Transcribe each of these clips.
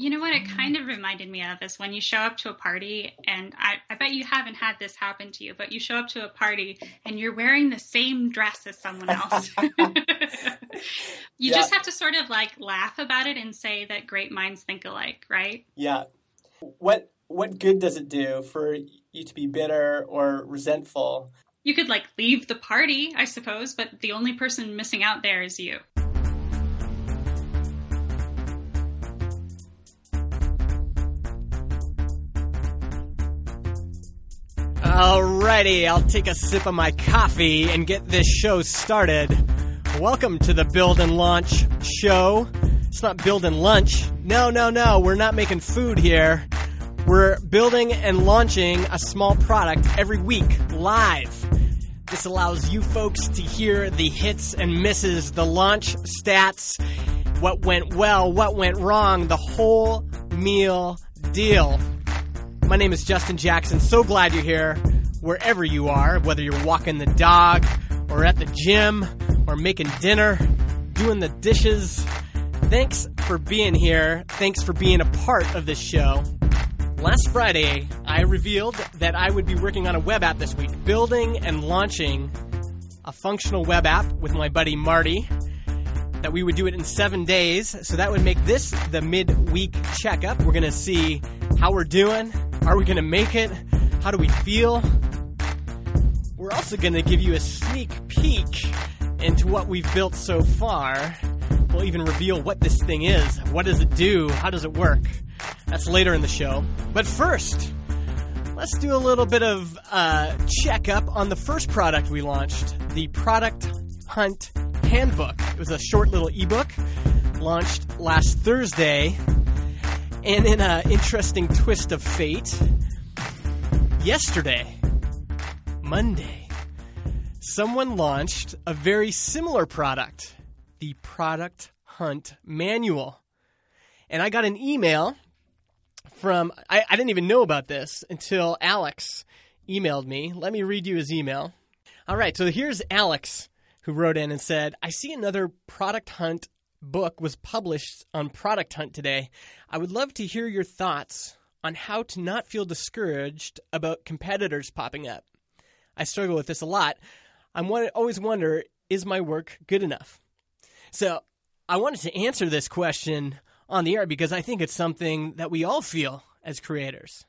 You know what it kind of reminded me of is when you show up to a party, and I, I bet you haven't had this happen to you, but you show up to a party and you're wearing the same dress as someone else. you Yeah. just have to sort of like laugh about it and say that great minds think alike, right? Yeah. What what good does it do for you to be bitter or resentful? You could like leave the party, I suppose, but the only person missing out there is you. Alrighty, I'll take a sip of my coffee and get this show started. Welcome to the Build and Launch show. It's not build and lunch. No, no, no, we're not making food here. We're building and launching a small product every week live. This allows you folks to hear the hits and misses, the launch stats, what went well, what went wrong, the whole meal deal. My name is Justin Jackson. So glad you're here, wherever you are, whether you're walking the dog, or at the gym, or making dinner, doing the dishes. Thanks for being here. Thanks for being a part of this show. Last Friday, I revealed that I would be working on a web app this week, building and launching a functional web app with my buddy Marty. That we would do it in seven days. So that would make this the midweek checkup. We're going to see how we're doing. Are we going to make it? How do we feel? We're also going to give you a sneak peek into what we've built so far. We'll even reveal what this thing is. What does it do? How does it work? That's later in the show. But first, let's do a little bit of uh, checkup on the first product we launched the Product Hunt Handbook. It was a short little ebook launched last Thursday. And in an interesting twist of fate, yesterday, Monday, someone launched a very similar product, the Product Hunt Manual. And I got an email from, I, I didn't even know about this until Alex emailed me. Let me read you his email. All right, so here's Alex who wrote in and said, I see another Product Hunt book was published on Product Hunt today. I would love to hear your thoughts on how to not feel discouraged about competitors popping up. I struggle with this a lot. I'm always wonder, is my work good enough? So I wanted to answer this question on the air because I think it's something that we all feel as creators.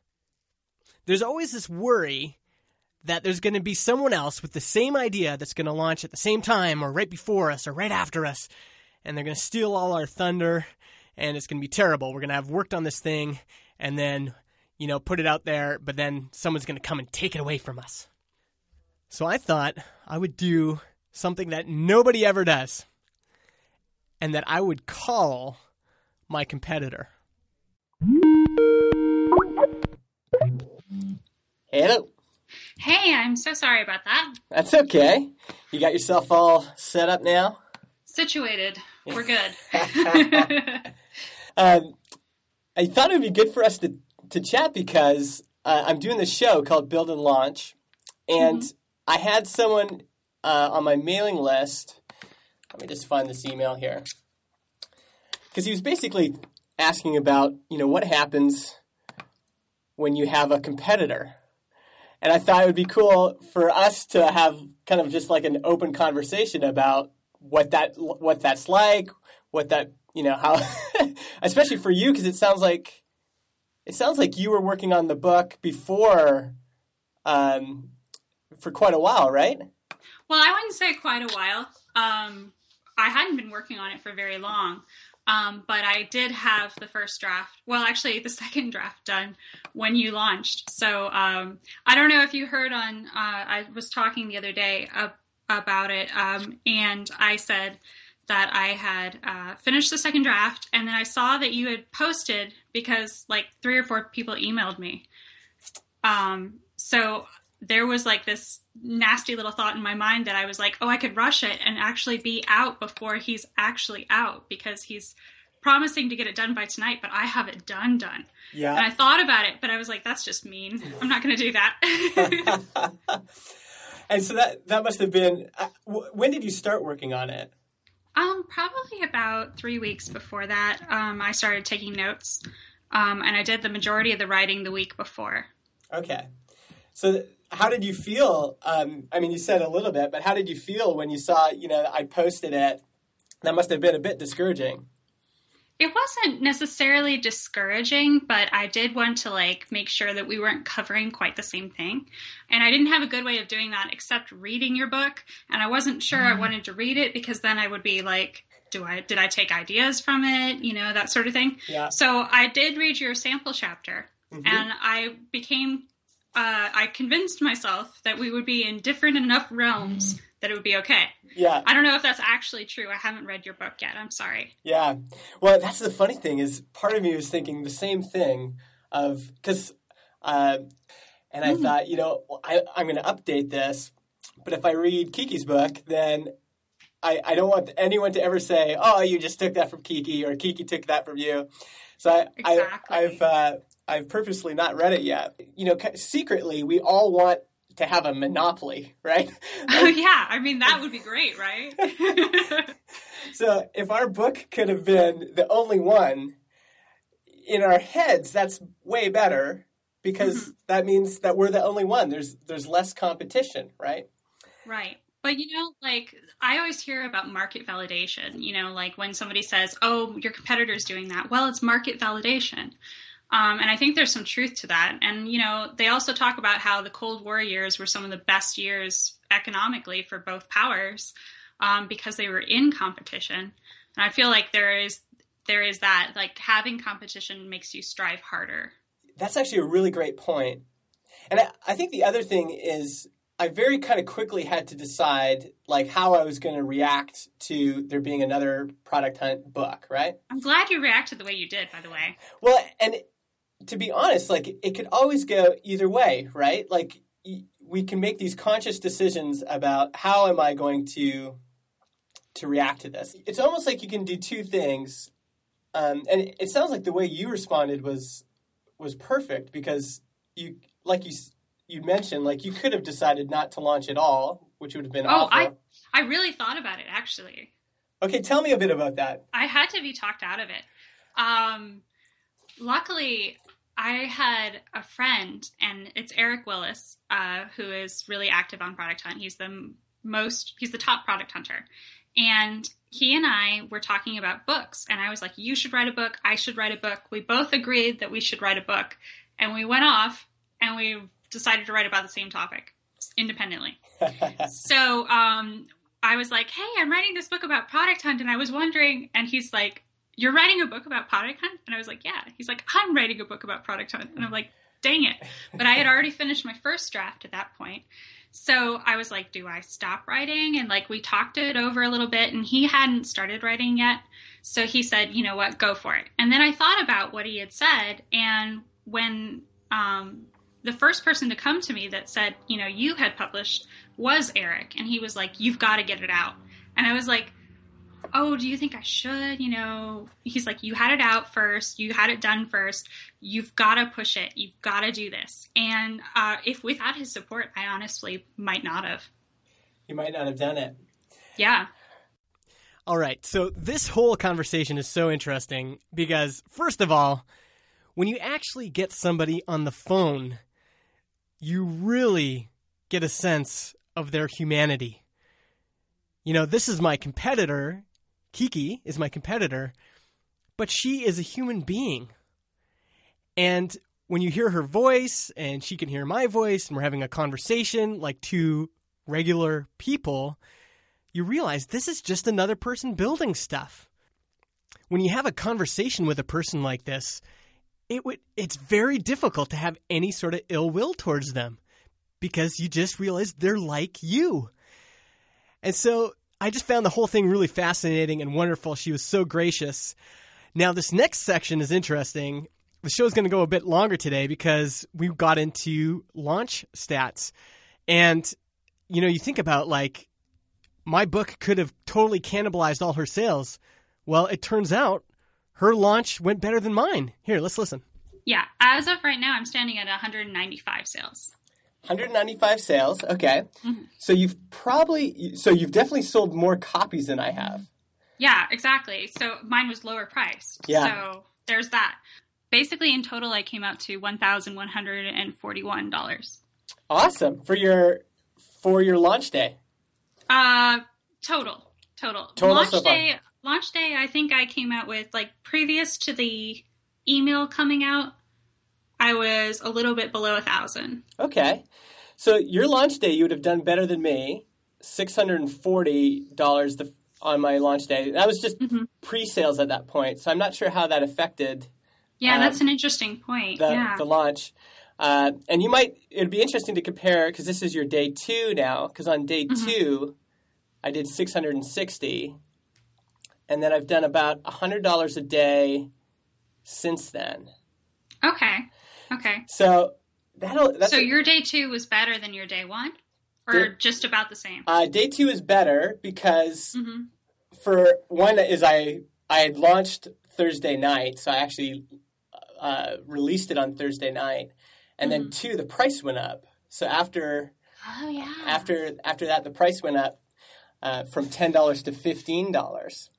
There's always this worry that there's going to be someone else with the same idea that's going to launch at the same time or right before us or right after us, and they're going to steal all our thunder, and it's going to be terrible. We're going to have worked on this thing and then, you know, put it out there, but then someone's going to come and take it away from us. So I thought I would do something that nobody ever does, and that I would call my competitor. Hello. Hey, I'm so sorry about that. That's okay. You got yourself all set up now? Situated. We're good. Um, I thought it would be good for us to, to chat because uh, I'm doing this show called Build and Launch, and I had someone uh, on my mailing list. Let me just find this email here because he was basically asking about you know what happens when you have a competitor, and I thought it would be cool for us to have kind of just like an open conversation about what that what that's like, what that you know how, especially for you because it sounds like it sounds like you were working on the book before um, for quite a while, right? Well, I wouldn't say quite a while. Um, I hadn't been working on it for very long, um, but I did have the first draft. Well, actually, the second draft done when you launched. So um, I don't know if you heard on. Uh, I was talking the other day ab- about it, um, and I said that I had uh, finished the second draft, and then I saw that you had posted because like three or four people emailed me. Um, so there was like this nasty little thought in my mind that I was like, oh, I could rush it and actually be out before he's actually out because he's promising to get it done by tonight, but I have it done done. Yeah. And I thought about it, but I was like, that's just mean. I'm not going to do that. and so that that must have been. Uh, w- when did you start working on it? Um, probably about three weeks before that, um, I started taking notes, um, and I did the majority of the writing the week before. Okay. So, th- how did you feel? Um, I mean, you said a little bit, but how did you feel when you saw, you know, I posted it? That must have been a bit discouraging. It wasn't necessarily discouraging, but I did want to like make sure that we weren't covering quite the same thing. And I didn't have a good way of doing that except reading your book, and I wasn't sure I wanted to read it because then I would be like do I did I take ideas from it, you know, that sort of thing. Yeah. So I did read your sample chapter Mhm. and I became uh, I convinced myself that we would be in different enough realms that it would be okay. Yeah. I don't know if that's actually true. I haven't read your book yet. I'm sorry. Yeah. Well, that's the funny thing is part of me was thinking the same thing of because, uh, and I thought, you know, I, I'm going to update this, but if I read Kiki's book, then I, I don't want anyone to ever say, "Oh, you just took that from Kiki," or "Kiki took that from you." So I, Exactly. I I've uh, I've purposely not read it yet. You know, secretly, we all want to have a monopoly, right? Oh yeah, I mean that would be great, right? So if our book could have been the only one in our heads, that's way better because mm-hmm. that means that we're the only one. There's there's less competition, right? right. But you know, like I always hear about market validation, you know, like when somebody says, "Oh, your competitor's doing that." Well, it's market validation. Um, and I think there's some truth to that. And, you know, they also talk about how the Cold War years were some of the best years economically for both powers um, because they were in competition. And I feel like there is there is that like having competition makes you strive harder. That's actually a really great point. And I, I think the other thing is I very kind of quickly had to decide like how I was going to react to there being another product hunt book, right? I'm glad you reacted the way you did, by the way. Well, and to be honest, like it could always go either way, right? Like we can make these conscious decisions about how am I going to to react to this. It's almost like you can do two things, um, and it, it sounds like the way you responded was was perfect because you, like you you mentioned, like you could have decided not to launch at all, which would have been Oh, awful. I I really thought about it actually. Okay, tell me a bit about that. I had to be talked out of it. Um, luckily, I had a friend, and it's Eric Willis, uh, who is really active on Product Hunt. He's the most, he's the top product hunter. And he and I were talking about books, and I was like, You should write a book. I should write a book. We both agreed that we should write a book. And we went off and we decided to write about the same topic independently so um, I was like, "Hey, I'm writing this book about Product Hunt," and I was wondering, and he's like, "You're writing a book about Product Hunt?" And I was like, "Yeah." He's like, "I'm writing a book about Product Hunt," and I'm like, "Dang it!" But I had already finished my first draft at that point, so I was like, "Do I stop writing?" And like we talked it over a little bit, and he hadn't started writing yet, so he said, "You know what? Go for it." And then I thought about what he had said, and when um, the first person to come to me that said, you know, you had published was Eric. And he was like, you've got to get it out. And I was like, oh, do you think I should? You know, he's like, you had it out first. You had it done first. You've got to push it. You've got to do this. And uh, if without his support, I honestly might not have. you might not have done it. Yeah. All right, so this whole conversation is so interesting because, first of all, when you actually get somebody on the phone, you really get a sense of their humanity. You know, this is my competitor. Kiki is my competitor, but she is a human being. And when you hear her voice and she can hear my voice and we're having a conversation like two regular people, you realize this is just another person building stuff. When you have a conversation with a person like this, it would it's very difficult to have any sort of ill will towards them because you just realize they're like you. And so I just found the whole thing really fascinating and wonderful. She was so gracious. Now this next section is interesting. The show's going to go a bit longer today because we got into launch stats. And you know, you think about like my book could have totally cannibalized all her sales. Well, it turns out her launch went better than mine. Here, let's listen. Yeah. As of right now, I'm standing at 195 sales. 195 sales. Okay. Mm-hmm. So you've probably so you've definitely sold more copies than I have. Yeah, exactly. So mine was lower priced. Yeah. So there's that. Basically, in total, I came out to one thousand one hundred and forty-one dollars. Awesome for your for your launch day. Uh, total, total. Total launch so day. Launch day. I think I came out with like previous to the email coming out. I was a little bit below a thousand. Okay. So your launch day, you would have done better than me. Six hundred and forty dollars on my launch day. That was just Mhm. pre-sales at that point, so I'm not sure how that affected Yeah, Um, that's an interesting point. the, yeah. the launch. Uh, and you might it'd be interesting to compare because this is your day two now. Because on day Mhm. two, I did six hundred and sixty, and then I've done about hundred dollars a day since then. okay. Okay. So that'll that's so a- your day two was better than your day one, or Day- just about the same? uh, day two is better because hmm for one is I I had launched Thursday night, so I actually uh, released it on Thursday night, and then two the price went up. So after Oh yeah. after after that the price went up uh, from ten dollars to fifteen dollars.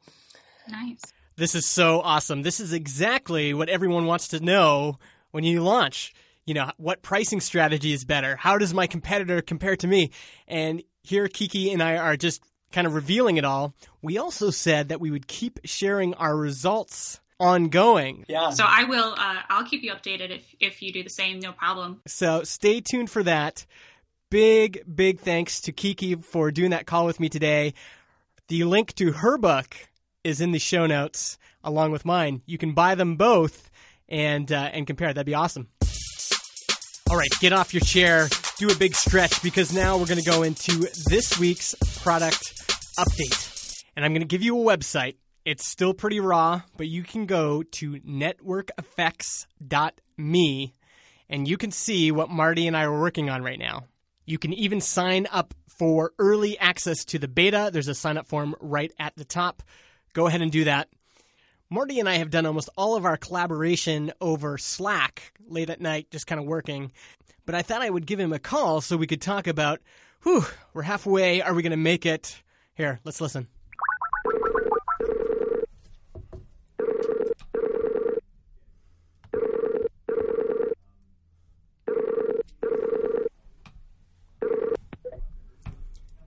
nice. This is so awesome. This is exactly what everyone wants to know when you launch. You know, what pricing strategy is better? How does my competitor compare to me? And here Kiki and I are just kind of revealing it all. We also said that we would keep sharing our results ongoing. Yeah. So I will. Uh, I'll keep you updated if if you do the same. No problem. So stay tuned for that. Big, big thanks to Kiki for doing that call with me today. The link to her book is in the show notes along with mine. You can buy them both and uh, and compare. That'd be awesome. All right, get off your chair, do a big stretch because now we're going to go into this week's product update. And I'm going to give you a website. It's still pretty raw, but you can go to networkeffects.me and you can see what Marty and I are working on right now. You can even sign up for early access to the beta. There's a sign up form right at the top. Go ahead and do that. Marty and I have done almost all of our collaboration over Slack late at night, just kind of working. But I thought I would give him a call so we could talk about, whew, we're halfway. Are we going to make it? Here, let's listen.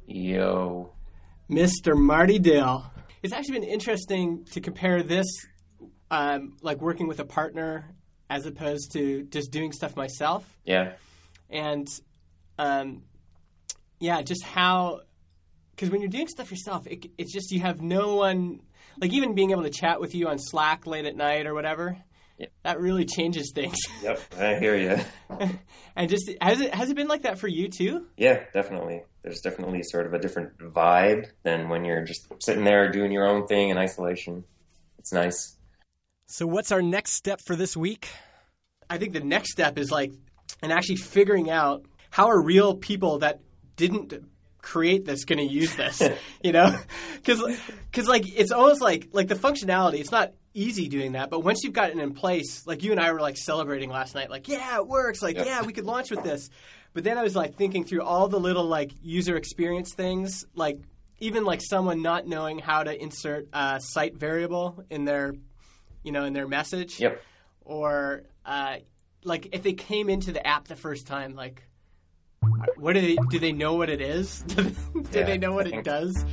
Yo. Mr. Marty Dill. It's actually been interesting to compare this, um, like working with a partner, as opposed to just doing stuff myself. Yeah. and um, yeah, just how because when you're doing stuff yourself, it, it's just you have no one like even being able to chat with you on Slack late at night or whatever. Yeah. That really changes things. Yep. I hear you. and just has it has it been like that for you too? Yeah, definitely. There's definitely sort of a different vibe than when you're just sitting there doing your own thing in isolation. It's nice. So, what's our next step for this week? I think the next step is like and actually figuring out how are real people that didn't create this going to use this, you know? Cuz cuz like it's almost like like the functionality, it's not easy doing that, but once you've got it in place, like you and I were like celebrating last night like, yeah, it works. Like, Yep. yeah, we could launch with this. But then I was like thinking through all the little like user experience things, like even like someone not knowing how to insert a site variable in their you know, in their message Yep. or uh, like if they came into the app the first time, like what do they do? They know what it is? do Yeah, they know what it does?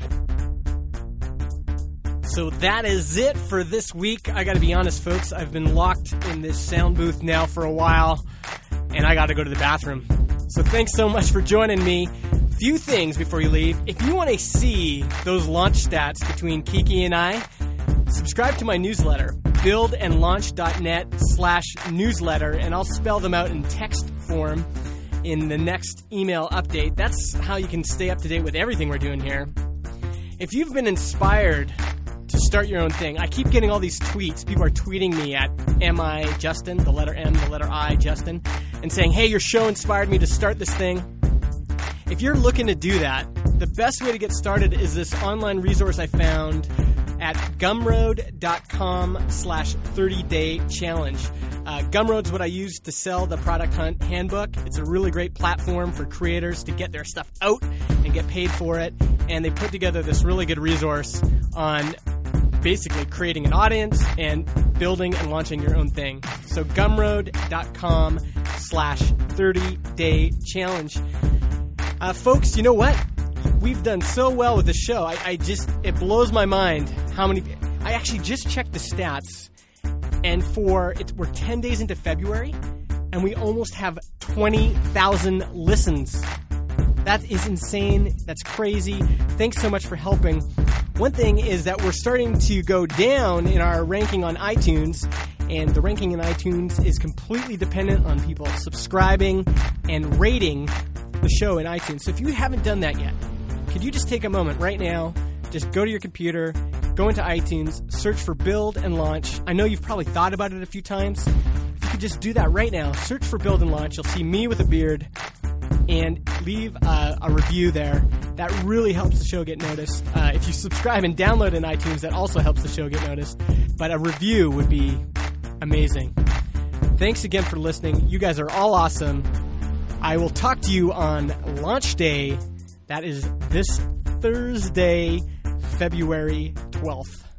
So that is it for this week. I got to be honest, folks. I've been locked in this sound booth now for a while, and I got to go to the bathroom. So thanks so much for joining me. Few things before you leave. If you want to see those launch stats between Kiki and I, subscribe to my newsletter, buildandlaunch.net slash newsletter, and I'll spell them out in text form in the next email update. That's how you can stay up to date with everything we're doing here. If you've been inspired to start your own thing, I keep getting all these tweets. People are tweeting me at MI Justin, the letter M, the letter I Justin, and saying, hey, your show inspired me to start this thing. If you're looking to do that, the best way to get started is this online resource I found at gumroad.com slash 30 day challenge. Uh, Gumroad's what I use to sell the Product Hunt handbook. It's a really great platform for creators to get their stuff out and get paid for it. And they put together this really good resource on basically creating an audience and building and launching your own thing. So gumroad.com slash 30 day challenge. Uh, folks, you know what? We've done so well with the show. I, I just, it blows my mind how many, I actually just checked the stats and for, it's, we're 10 days into February and we almost have 20,000 listens. That is insane. That's crazy. Thanks so much for helping. One thing is that we're starting to go down in our ranking on iTunes, and the ranking in iTunes is completely dependent on people subscribing and rating the show in iTunes. So if you haven't done that yet, could you just take a moment right now? Just go to your computer, go into iTunes, search for Build and Launch. I know you've probably thought about it a few times. If you could just do that right now, search for Build and Launch. You'll see me with a beard and leave a, a review there. That really helps the show get noticed. Uh, if you subscribe and download in iTunes, that also helps the show get noticed. But a review would be amazing. Thanks again for listening. You guys are all awesome. I will talk to you on launch day. That is this Thursday, February 12th.